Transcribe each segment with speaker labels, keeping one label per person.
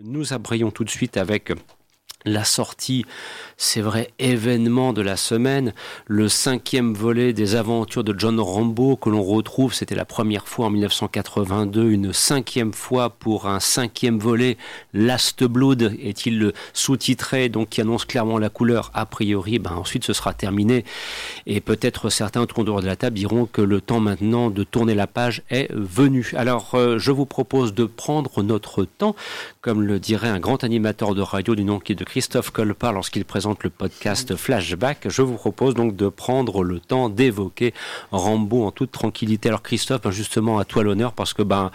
Speaker 1: Nous abrayons tout de suite avec la sortie, c'est vrai, événement de la semaine, le cinquième volet des aventures de John Rambo que l'on retrouve, c'était la première fois en 1982, une cinquième fois pour un cinquième volet, Last Blood est-il sous-titré, donc qui annonce clairement la couleur, a priori, ben ensuite ce sera terminé, et peut-être certains autour de la table diront que le temps maintenant de tourner la page est venu. Alors euh, je vous propose de prendre notre temps, comme le dirait un grand animateur de radio du nom qui est de Christophe Colpart lorsqu'il présente le podcast Flashback. Je vous propose donc de prendre le temps d'évoquer Rambo en toute tranquillité. Alors Christophe, ben, justement à toi l'honneur parce que ben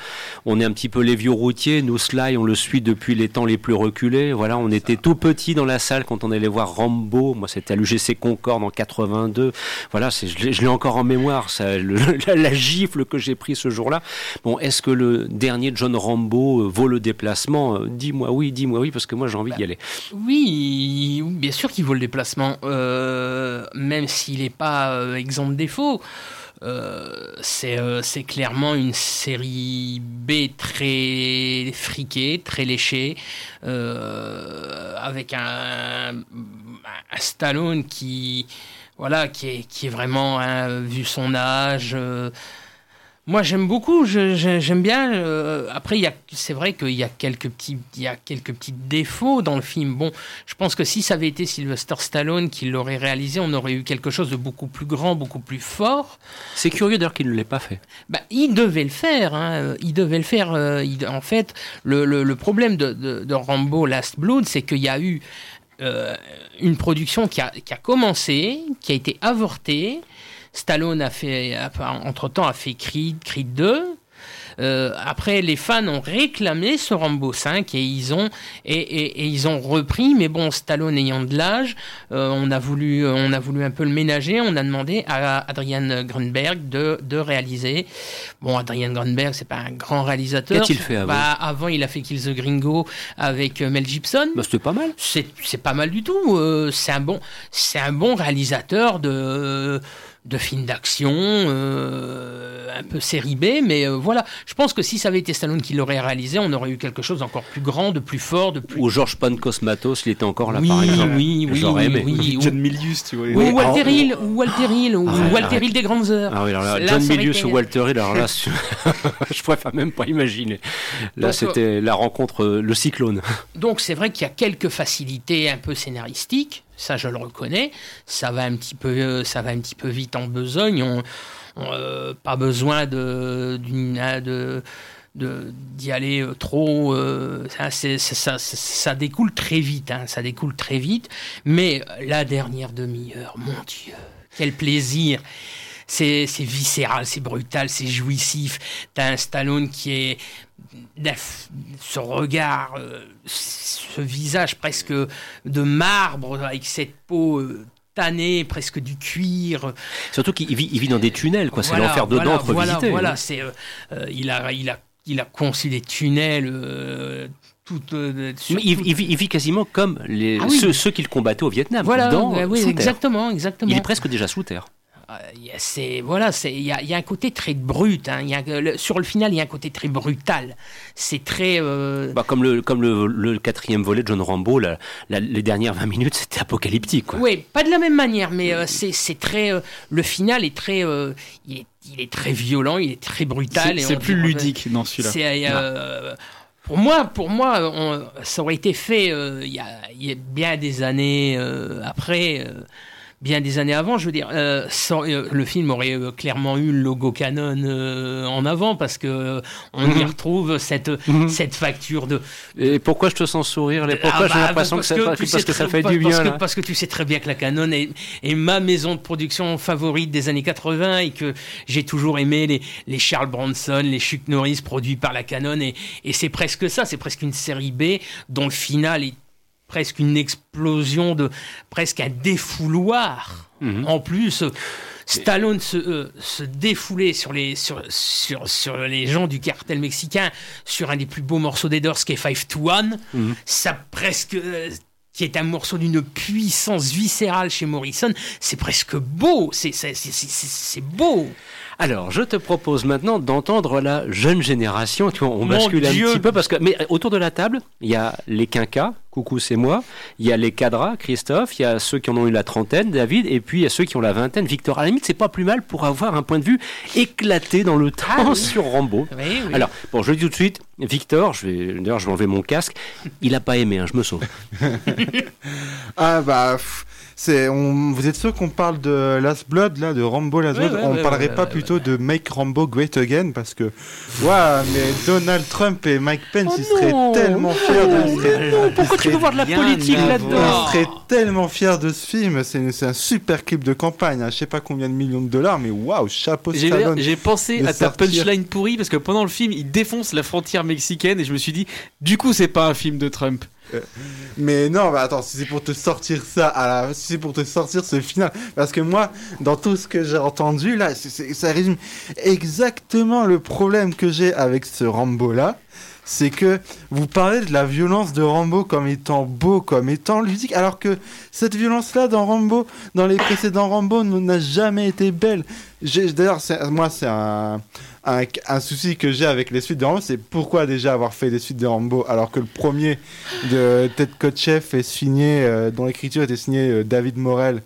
Speaker 1: on est un petit peu les vieux routiers. Nous Sly, on le suit depuis les temps les plus reculés. Voilà, on était tout petit dans la salle quand on allait voir Rambo. Moi, c'était à l'UGC Concorde en 82. Voilà, je l'ai encore en mémoire, ça, la, gifle que j'ai pris ce jour-là. Bon, est-ce que le dernier John Rambo vaut le déplacement? Euh, Dis-moi oui, dis-moi oui, parce que moi j'ai envie d'y bah, aller.
Speaker 2: Oui, bien sûr qu'il vaut le déplacement, euh, même s'il n'est pas euh, exempt de défauts. Euh, c'est clairement une série B très friquée, très léchée, avec un, Stallone qui, voilà, qui est, vraiment, hein, vu son âge, moi, j'aime beaucoup. J'aime bien. Euh, après, c'est vrai qu'il y a quelques petits, il y a quelques petits défauts dans le film. Bon, je pense que si ça avait été Sylvester Stallone qui l'aurait réalisé, on aurait eu quelque chose de beaucoup plus grand, beaucoup plus fort.
Speaker 1: C'est curieux d'ailleurs qu'il ne l'ait pas fait.
Speaker 2: Bah, il devait le faire. Hein. Il devait le faire. Euh, en fait, le, problème de, Rambo Last Blood, c'est qu'il y a eu euh, une production qui a, qui a commencé, qui a été avortée Stallone a fait, entre-temps, a fait Creed, Creed 2. Euh, après, les fans ont réclamé ce Rambo 5 et ils ont et, ils ont repris. Mais bon, Stallone ayant de l'âge, euh, on a voulu on a voulu un peu le ménager. On a demandé à Adrian Grunberg de, de réaliser. Bon, Adrian Grunberg, c'est pas un grand réalisateur.
Speaker 1: Qu'a-t-il fait avant?
Speaker 2: Bah, Avant, il a fait Kill the Gringo avec euh, Mel Gibson.
Speaker 1: Bah, c'était pas mal.
Speaker 2: C'est pas mal du tout. c'est un bon c'est un bon réalisateur de de films d'action, euh, un peu série B, mais euh, voilà. Je pense que si ça avait été Stallone qui l'aurait réalisé, on aurait eu quelque chose d'encore plus grand, de plus fort, de plus.
Speaker 1: Ou George Pancosmatos, il était encore là, par exemple.
Speaker 2: Oui, oui,
Speaker 1: J'aurais aimé.
Speaker 3: Oui, John Milius, tu vois.
Speaker 2: Ou Walter Hill, ou Walter Hill, ou Walter Hill des grandes heures.
Speaker 1: Ah oui, alors là, John Milius ou Walter Hill, alors là, je préfère même pas imaginer. Là, c'était la rencontre, euh, le cyclone.
Speaker 2: Donc, c'est vrai qu'il y a quelques facilités un peu scénaristiques ça je le reconnais. Ça va un petit peu, ça va un petit peu vite en besogne. On, euh, pas besoin de, d'y aller euh, trop. Euh, ça, ça, découle très vite, hein, ça découle très vite. Mais la dernière demi-heure, mon Dieu, quel plaisir! C'est viscéral, c'est brutal, c'est jouissif. T'as un Stallone qui est ce regard, euh, ce visage presque de marbre avec cette peau euh, tannée, presque du cuir.
Speaker 1: Surtout qu'il vit, il vit dans des tunnels, quoi. C'est l'enfer dedans
Speaker 2: voilà, Voilà, voilà c'est, euh, il, a, il, a, il a conçu des tunnels. Tout,
Speaker 1: il, vit, quasiment comme les, ah ceux, qui le combattaient au Vietnam.
Speaker 2: Voilà, oui, exactement, exactement.
Speaker 1: Il est presque déjà sous terre.
Speaker 2: Euh, c'est voilà, il y a, un côté très brut. Hein. Y a, sur le final, il y a un côté très brutal. C'est très euh,
Speaker 1: bah, comme le comme le, quatrième volet de John Rambo, les dernières 20 minutes, c'était apocalyptique.
Speaker 2: Oui, pas de la même manière, mais euh, c'est très le final est très il est, très violent, il est très brutal.
Speaker 3: C'est plus ludique dans celui-là.
Speaker 2: Pour moi, pour moi ça aurait été fait il y, y, a, bien des années après bien des années avant. Je veux dire, euh, euh, le film aurait euh, clairement eu le logo Canon en avant parce que on y mhm. retrouve cette mhm. cette facture de.
Speaker 1: Et pourquoi je te sens sourire les Pourquoi ah j'ai bah, l'impression que, ça, parce que ça fait du
Speaker 2: bien parce que, tu sais très bien que la Canon est, est, ma maison de production favorite des années 80 et que j'ai toujours aimé les, les Charles Bronson, les Chuck Norris produits par la Canon et, et c'est presque ça, c'est presque une série B dont le final est presque une explosion de presque un défouloir. Mhm. En plus, Stallone se, euh, se défoulait sur les, sur, sur, sur, les gens du cartel mexicain sur un des plus beaux morceaux des Doors qui est Five to One. Mhm. Ça presque. Euh, qui est un morceau d'une puissance viscérale chez Morrison, c'est presque beau, c'est beau.
Speaker 1: Alors, je te propose maintenant d'entendre la jeune génération. Tu vois, on bascule un petit peu parce que, mais autour de la table, il y a les quinquas. Coucou, c'est moi. Il y a les cadras, Christophe. Il y a ceux qui en ont eu la trentaine, David. Et puis il y a ceux qui ont la vingtaine, Victor. À la limite, c'est pas plus mal pour avoir un point de vue éclaté dans le temps ah sur Rambo. Alors, bon, je le dis tout de suite, Victor, je vais, d'ailleurs, je vais enlever mon casque. Il a pas aimé, hein, je me sauve.
Speaker 4: ah bah. C'est, vous êtes sûr qu'on parle de Last Blood, là, de Rambo Last Blood On parlerait pas plutôt de Make Rambo Great Again Parce que, ouais, mais Donald Trump et Mike Pence, oh ils seraient tellement fiers de.
Speaker 2: pourquoi tu veux voir de la politique là-dedans
Speaker 4: Ils seraient tellement fiers de ce film. C'est, un super clip de campagne. Hein. Je sais pas combien de millions de dollars, mais waouh, chapeau
Speaker 3: J'ai, j'ai pensé à ta punchline pourrie parce que pendant le film, il défonce la frontière mexicaine et je me suis dit, du coup, c'est pas un film de Trump.
Speaker 4: Mais non, bah attends, si c'est pour te sortir ça, à la... si c'est pour te sortir ce final, parce que moi, dans tout ce que j'ai entendu là, ça résume exactement le problème que j'ai avec ce Rambo là. C'est que vous parlez de la violence de Rambo comme étant beau, comme étant ludique, alors que cette violence-là dans Rambo, dans les précédents Rambo, n'a jamais été belle. D'ailleurs, moi, c'est un, un, souci que j'ai avec les suites de Rambo, c'est pourquoi déjà avoir fait des suites de Rambo alors que le premier de Ted Kotcheff est signé, euh, dont l'écriture était signée euh, David Morel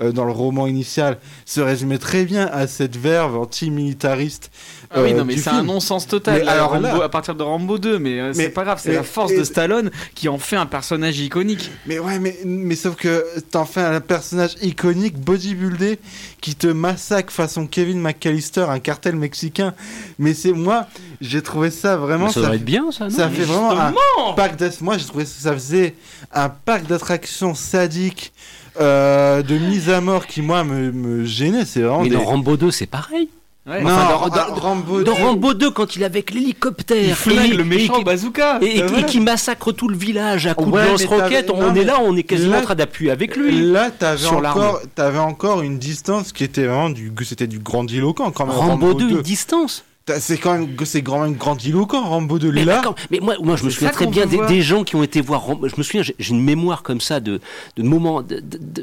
Speaker 4: euh, dans le roman initial, se résumait très bien à cette verve anti-militariste
Speaker 3: ah oui, non, euh, mais c'est un non-sens total. alors à partir de Rambo 2, mais, euh, c'est pas grave, c'est la force de Stallone qui en fait un personnage iconique.
Speaker 4: Mais ouais, mais, mais sauf que t'en fais un personnage iconique, bodybuildé, qui te massacre façon Kevin McAllister, un cartel mexicain. Mais c'est moi, j'ai trouvé ça vraiment.
Speaker 1: ça, ça être bien, ça. Non
Speaker 4: ça fait vraiment un parc Moi, j'ai trouvé que ça faisait un parc d'attractions sadiques. Euh, de mise à mort qui moi me, me gênait c'est vraiment
Speaker 1: mais dans Rambo 2 c'est pareil
Speaker 4: non, dans, Rambo,
Speaker 1: dans Rambo 2, quand il est avec l'hélicoptère,
Speaker 3: et, le méchant bazooka,
Speaker 1: et, qui massacre tout le village à coups de lance-roquettes, on est là, on est quasiment en train d'appuyer avec lui.
Speaker 4: Là, t'avais encore, avais encore une distance qui était vraiment du, c'était du grandiloquent quand même.
Speaker 1: Rambo, Rambo 2, une distance.
Speaker 4: C'est quand même, c'est quand même grandiloquent, Rambo de là.
Speaker 1: Mais moi, moi, je me souviens très bien des, gens qui ont été voir Rambo. Je me souviens, j'ai une mémoire comme ça de, de moments.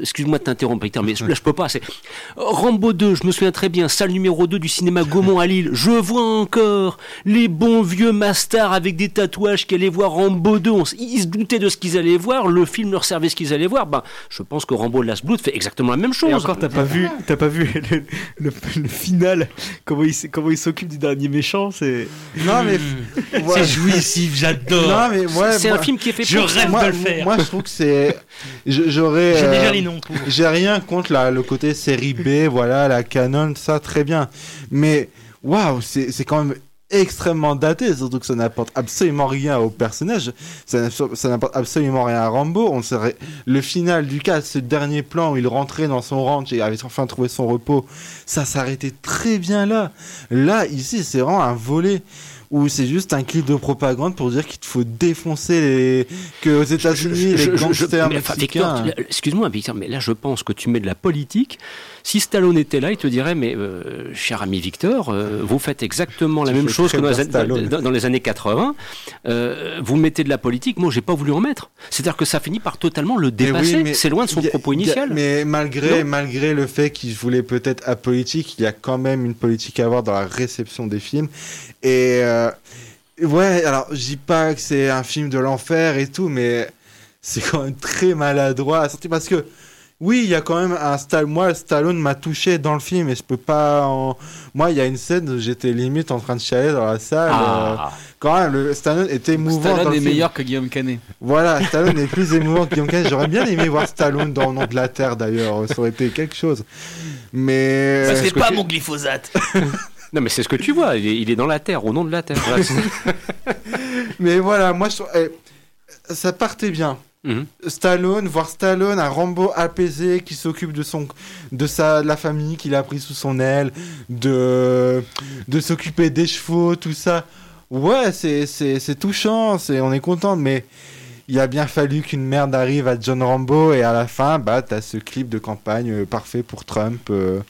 Speaker 1: Excuse-moi de t'interrompre, mais là, je peux pas. C'est Rambo 2. Je me souviens très bien. Salle numéro 2 du cinéma Gaumont à Lille. Je vois encore les bons vieux masters avec des tatouages qui allaient voir Rambo 2. ils se doutaient de ce qu'ils allaient voir. Le film leur servait ce qu'ils allaient voir. Ben, je pense que Rambo Last Blood fait exactement la même chose. Et
Speaker 3: encore, t'as pas vu, t'as pas vu le, final, comment il, comment il s'occupe du dernier méchant, c'est.
Speaker 4: Non, mais.
Speaker 3: C'est jouissif, j'adore.
Speaker 4: Non, mais ouais,
Speaker 1: C'est un film qui est fait
Speaker 3: je pour rêve
Speaker 4: moi,
Speaker 3: de le faire.
Speaker 4: Moi, je trouve que c'est. J'aurais.
Speaker 2: J'ai déjà les noms
Speaker 4: J'ai rien contre la, le côté série B, voilà, la canon, ça, très bien. Mais. Waouh, c'est quand même extrêmement daté, surtout que ça n'apporte absolument rien au personnage, ça, n'apporte absolument rien à Rambo. On serait le final du cas, ce dernier plan où il rentrait dans son ranch et avait enfin trouvé son repos, ça s'arrêtait très bien là. Là, ici, c'est vraiment un volet ou c'est juste un clip de propagande pour dire qu'il faut défoncer les que aux États-Unis les gangsters mexicains.
Speaker 1: Excuse-moi, Victor, mais là je pense que tu mets de la politique. Si Stallone était là, il te dirait mais euh, cher ami Victor, euh, vous faites exactement la même chose que dans les, années 80. Euh, vous mettez de la politique. Moi, j'ai pas voulu en mettre. C'est-à-dire que ça finit par totalement le dépasser. c'est loin de son propos initial.
Speaker 4: mais malgré malgré le fait qu'il voulait peut-être apolitique, il y a quand même une politique à avoir dans la réception des films et ouais, alors je dis pas que c'est un film de l'enfer et tout, mais c'est quand même très maladroit à sortir parce que oui, il y a quand même un style. Moi, Stallone m'a touché dans le film et je peux pas. En... Moi, il y a une scène où j'étais limite en train de chialer dans la salle. Ah. Euh, quand même, le Stallone était émouvant.
Speaker 3: Stallone
Speaker 4: est
Speaker 3: meilleur que Guillaume Canet.
Speaker 4: Voilà, Stallone est plus émouvant que Guillaume Canet. J'aurais bien aimé voir Stallone dans le nom de la Terre d'ailleurs. Ça aurait été quelque chose. Mais.
Speaker 2: Ça, c'est pas mon glyphosate.
Speaker 1: Non, mais c'est ce que tu vois. Il est, dans la terre, au nom de la terre.
Speaker 4: mais voilà, moi, eh, ça partait bien. Mhm. Stallone, voir Stallone, un Rambo apaisé qui s'occupe de son, de sa, la famille qu'il a pris sous son aile, de, de s'occuper des chevaux, tout ça. Ouais, c'est, c'est, touchant, c'est, on est content, mais il a bien fallu qu'une merde arrive à John Rambo et à la fin, bah, t'as ce clip de campagne euh, parfait pour Trump. Euh.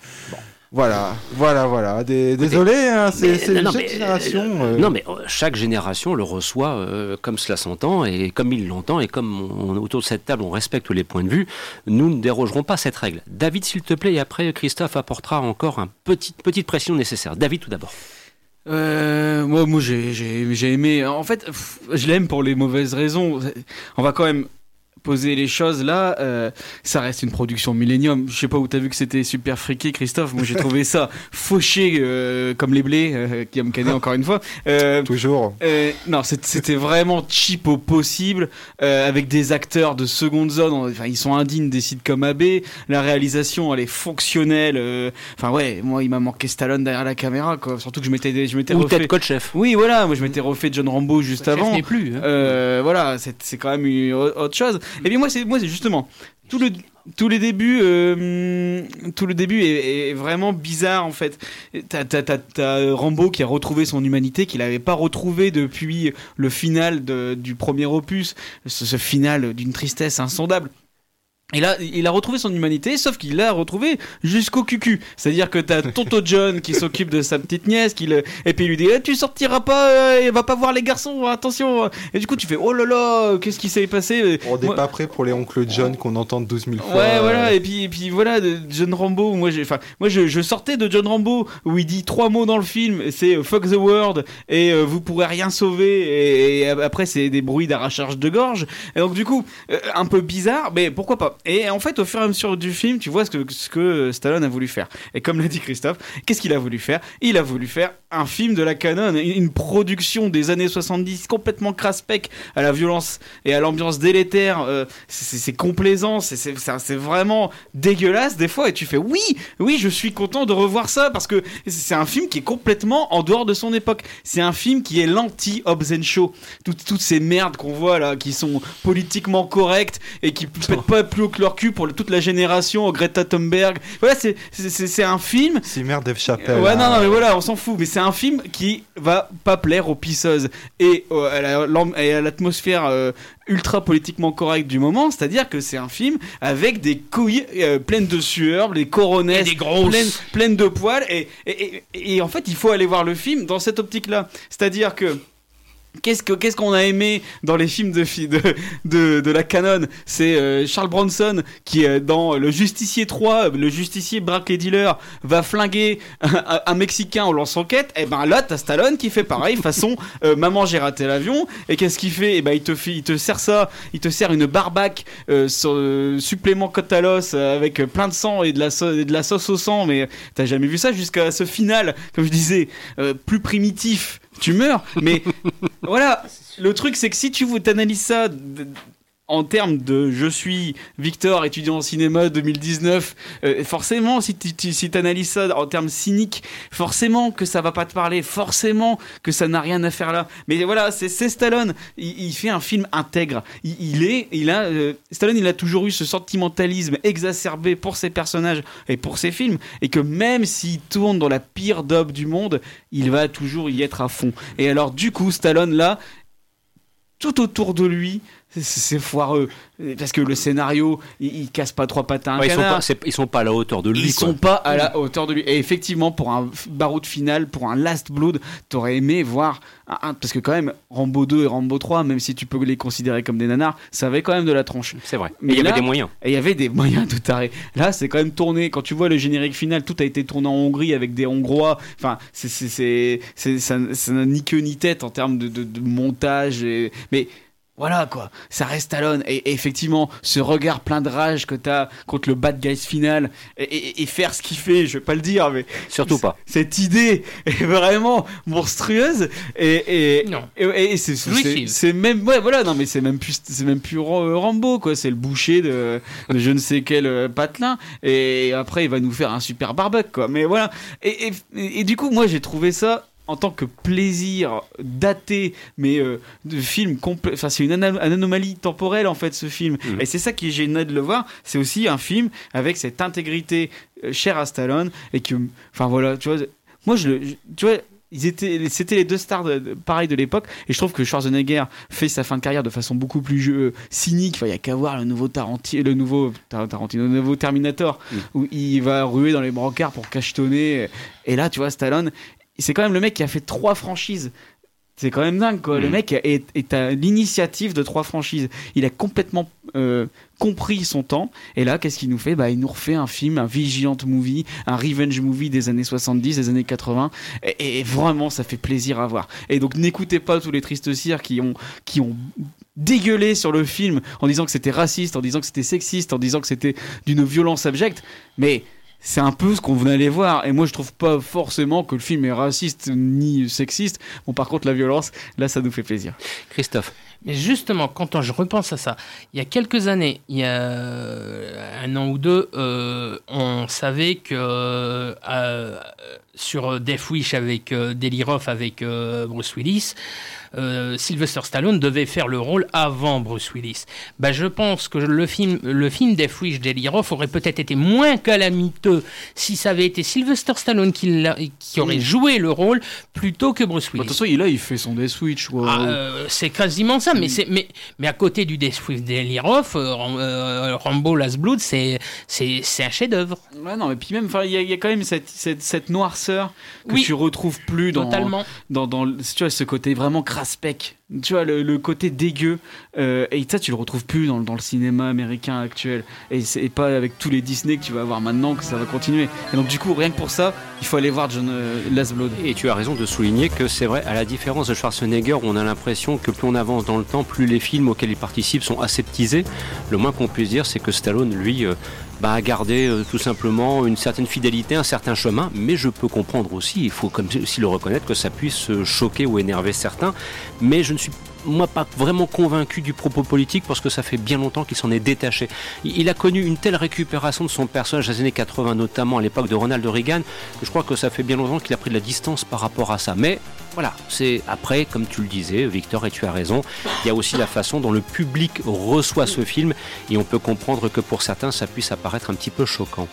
Speaker 4: Voilà, voilà, voilà. désolé, hein, c'est chaque génération.
Speaker 1: Euh, non, mais chaque génération le reçoit comme cela s'entend et comme il l'entend et comme autour de cette table on respecte les points de vue, nous ne dérogerons pas cette règle. David, s'il te plaît, et après Christophe apportera encore une petite, petite pression nécessaire. David, tout d'abord.
Speaker 3: moi, moi j'ai aimé. En fait, je l'aime pour les mauvaises raisons. On va quand même poser les choses là, euh, ça reste une production Millennium. Je sais pas où t'as vu que c'était super friqué, Christophe. Moi j'ai trouvé ça fauché euh, comme les blés, euh, qui a me canné encore une fois.
Speaker 4: Toujours.
Speaker 3: non, c'était vraiment cheap au possible, avec des acteurs de seconde zone. Enfin, ils sont indignes des sites comme AB. La réalisation, elle est fonctionnelle. Enfin ouais, moi il m'a manqué Stallone derrière la caméra, quoi. Surtout que je m'étais, je m'étais
Speaker 1: refait. Code chef.
Speaker 3: Oui, voilà. Moi je m'étais refait John Rambo juste avant.
Speaker 2: Chef plus. Hein.
Speaker 3: voilà, c'est quand même une autre chose. Et bien moi, c'est moi, c'est justement tout le tous les débuts, euh, tout le début est, vraiment bizarre en fait. T'as, Rambo qui a retrouvé son humanité qu'il n'avait pas retrouvé depuis le final du premier opus, ce final d'une tristesse insondable. Et là, il a retrouvé son humanité, sauf qu'il l'a retrouvé jusqu'au cucu. C'est-à-dire que t'as Tonto John qui s'occupe de sa petite nièce, qui le... et puis il lui dit eh, Tu sortiras pas, euh, va pas voir les garçons, attention. Et du coup, tu fais Oh là là, qu'est-ce qui s'est passé?
Speaker 4: On n'est pas prêt pour les oncles John qu'on entend 12 000 fois.
Speaker 3: Ouais, voilà, et puis, et puis voilà, John Rambo, moi, j'ai, moi je, je, sortais de John Rambo où il dit trois mots dans le film c'est euh, Fuck the world et euh, vous pourrez rien sauver, et, après, c'est des bruits d'arrachage de gorge. Et donc, du coup, un peu bizarre, mais pourquoi pas? Et en fait, au fur et à mesure du film, tu vois ce que, ce que Stallone a voulu faire. Et comme l'a dit Christophe, qu'est-ce qu'il a voulu faire? Il a voulu faire un film de la canon, une production des années 70 complètement craspec à la violence et à l'ambiance délétère. Euh, c'est complaisant, c'est vraiment dégueulasse des fois. Et tu fais oui, oui, je suis content de revoir ça parce que c'est un film qui est complètement en dehors de son époque. C'est un film qui est l'anti-Hobbs Show. Toutes, toutes ces merdes qu'on voit là, qui sont politiquement correctes et qui pètent pas plus haut leur cul pour toute la génération, Greta Thunberg. Voilà, c'est un film.
Speaker 4: C'est merde Dave Chappelle.
Speaker 3: Ouais, non, non, mais voilà, on s'en fout. Mais c'est un film qui va pas plaire aux pisseuses et à l'atmosphère euh, ultra politiquement correcte du moment. C'est-à-dire que c'est un film avec des couilles euh, pleines de sueur, les coronesses pleines, pleines, de poils. Et, et, et en fait, il faut aller voir le film dans cette optique-là. C'est-à-dire que Qu'est-ce qu'on ce qu'on a aimé dans les films de, de, de, la canon? C'est euh, Charles Bronson qui, euh, dans Le Justicier 3, le justicier braque les dealers, va flinguer un, Mexicain en lance quête. Et eh ben là, t'as Stallone qui fait pareil, façon euh, Maman, j'ai raté l'avion. Et qu'est-ce qu'il fait? Et eh ben il te, il te sert ça, il te sert une barbac supplément côte à l'os avec plein de sang et de, la et de la sauce au sang. Mais t'as jamais vu ça jusqu'à ce final, comme je disais, plus primitif tu meurs. Mais voilà, le truc c'est que si tu t'analyses ça en termes de je suis Victor, étudiant en cinéma 2019, euh, forcément, si tu si analyses ça en termes cyniques, forcément que ça va pas te parler, forcément que ça n'a rien à faire là. Mais voilà, c'est Stallone, il, fait un film intègre. Il, est, il a, euh, Stallone, il a toujours eu ce sentimentalisme exacerbé pour ses personnages et pour ses films, et que même s'il tourne dans la pire dub du monde, il va toujours y être à fond. Et alors, du coup, Stallone là, tout autour de lui, c'est foireux parce que le scénario il, casse pas trois un
Speaker 1: Ils sont, pas, ils sont pas à la hauteur de lui.
Speaker 3: Ils sont pas à la hauteur de lui. Et effectivement, pour un baroud final, pour un Last Blood, t'aurais aimé voir un, parce que quand même Rambo 2 et Rambo 3, même si tu peux les considérer comme des nanars, ça avait quand même de la tronche.
Speaker 1: C'est vrai. Mais il y avait des moyens.
Speaker 3: Et il y avait des moyens de taré. Là, c'est quand même tourné. Quand tu vois le générique final, tout a été tourné en Hongrie avec des Hongrois. Enfin, c'est ça n'a ni queue ni tête en termes de, de, de montage. Et... Mais voilà quoi, ça reste Stallone. Et, effectivement, ce regard plein de rage que t'as contre le bad guys final et, faire ce qu'il fait, je vais pas le dire, mais.
Speaker 1: Surtout pas.
Speaker 3: Cette idée est vraiment monstrueuse. Et,
Speaker 2: non.
Speaker 3: et, c'est même. Ouais, voilà, non, mais c'est même plus, c'est même plus Rambo quoi. C'est le boucher de, je ne sais quel euh, patelin. Et après, il va nous faire un super barbecue quoi. Mais voilà. et du coup, moi, j'ai trouvé ça en tant que plaisir daté, mais euh, de film complet. Enfin, c'est une, anomalie temporelle en fait ce film. Mhm. Et c'est ça qui est gênant de le voir. C'est aussi un film avec cette intégrité euh, chère à Stallone et que, enfin voilà, tu vois, moi je le, tu vois, ils étaient, c'était les deux stars de, de- pareil de l'époque. Et je trouve que Schwarzenegger fait sa fin de carrière de façon beaucoup plus euh, cynique. Enfin, il y a qu'à voir le nouveau Tarantino, le nouveau Tar- Tarantino, le nouveau Terminator,
Speaker 1: Mm.
Speaker 3: où il va ruer dans les brancards pour cachetonner. Et là, tu vois, Stallone, c'est quand même le mec qui a fait trois franchises. C'est quand même dingue, quoi. Le
Speaker 1: Mm.
Speaker 3: mec est, est à l'initiative de trois franchises. Il a complètement euh, compris son temps. Et là, qu'est-ce qu'il nous fait? Bah, Il nous refait un film, un vigilant movie, un revenge movie des années 70, des années 80. Et, et vraiment, ça fait plaisir à voir. Et donc, n'écoutez pas tous les tristes cires qui ont, qui ont dégueulé sur le film en disant que c'était raciste, en disant que c'était sexiste, en disant que c'était d'une violence abjecte. Mais c'est un peu ce qu'on venait aller voir. Et moi, je trouve pas forcément que le film est raciste ni sexiste. Bon, par contre, la violence, là, ça nous fait plaisir.
Speaker 1: Christophe.
Speaker 2: Mais justement, quand je repense à ça, il y a quelques années, il y a euh, un an ou deux, euh, on savait que euh, sur Death Wish avec euh, Delirov avec euh, Bruce Willis, euh, Sylvester Stallone devait faire le rôle avant Bruce Willis. Bah, je pense que le film, le film Death Wish Delirov aurait peut-être été moins calamiteux si ça avait été Sylvester Stallone qui, aurait joué le rôle plutôt que Bruce
Speaker 3: Bon,
Speaker 2: Willis.
Speaker 3: De toute façon, il, là, il fait son Death quoi.
Speaker 2: Ah, euh, c'est quasiment ça, mais, c'est, mais, mais à côté du Death with Delirov, euh, Ram- Rambo Last Blood, c'est, c'est, c'est un chef-d'œuvre.
Speaker 3: Ouais, non, et puis même, il y, a- il y a quand même cette, cette, cette noirceur que
Speaker 2: Oui.
Speaker 3: tu retrouves plus dans,
Speaker 2: Totalement.
Speaker 3: dans, dans, tu vois, ce côté vraiment craspec. Tu vois, le, côté dégueu. euh, et ça, tu le retrouves plus dans, le cinéma américain actuel. Et c'est pas avec tous les Disney que tu vas avoir maintenant que ça va continuer. Et donc, du coup, rien que pour ça, il faut aller voir John euh.
Speaker 1: Et tu as raison de souligner que c'est vrai, à la différence de Schwarzenegger, on a l'impression que plus on avance dans le temps, plus les films auxquels il participe sont aseptisés. Le moins qu'on puisse dire, c'est que Stallone, lui, euh, bah, a gardé euh, tout simplement une certaine fidélité, un certain chemin. Mais je peux comprendre aussi, il faut comme aussi le reconnaître, que ça puisse euh, choquer ou énerver certains. Mais je ne suis moi pas vraiment convaincu du propos politique parce que ça fait bien longtemps qu'il s'en est détaché. Il a connu une telle récupération de son personnage dans les années 80, notamment à l'époque de Ronald Reagan, que je crois que ça fait bien longtemps qu'il a pris de la distance par rapport à ça. Mais voilà, c'est après, comme tu le disais, Victor, et tu as raison, il y a aussi la façon dont le public reçoit ce film et on peut comprendre que pour certains, ça puisse apparaître un petit peu choquant.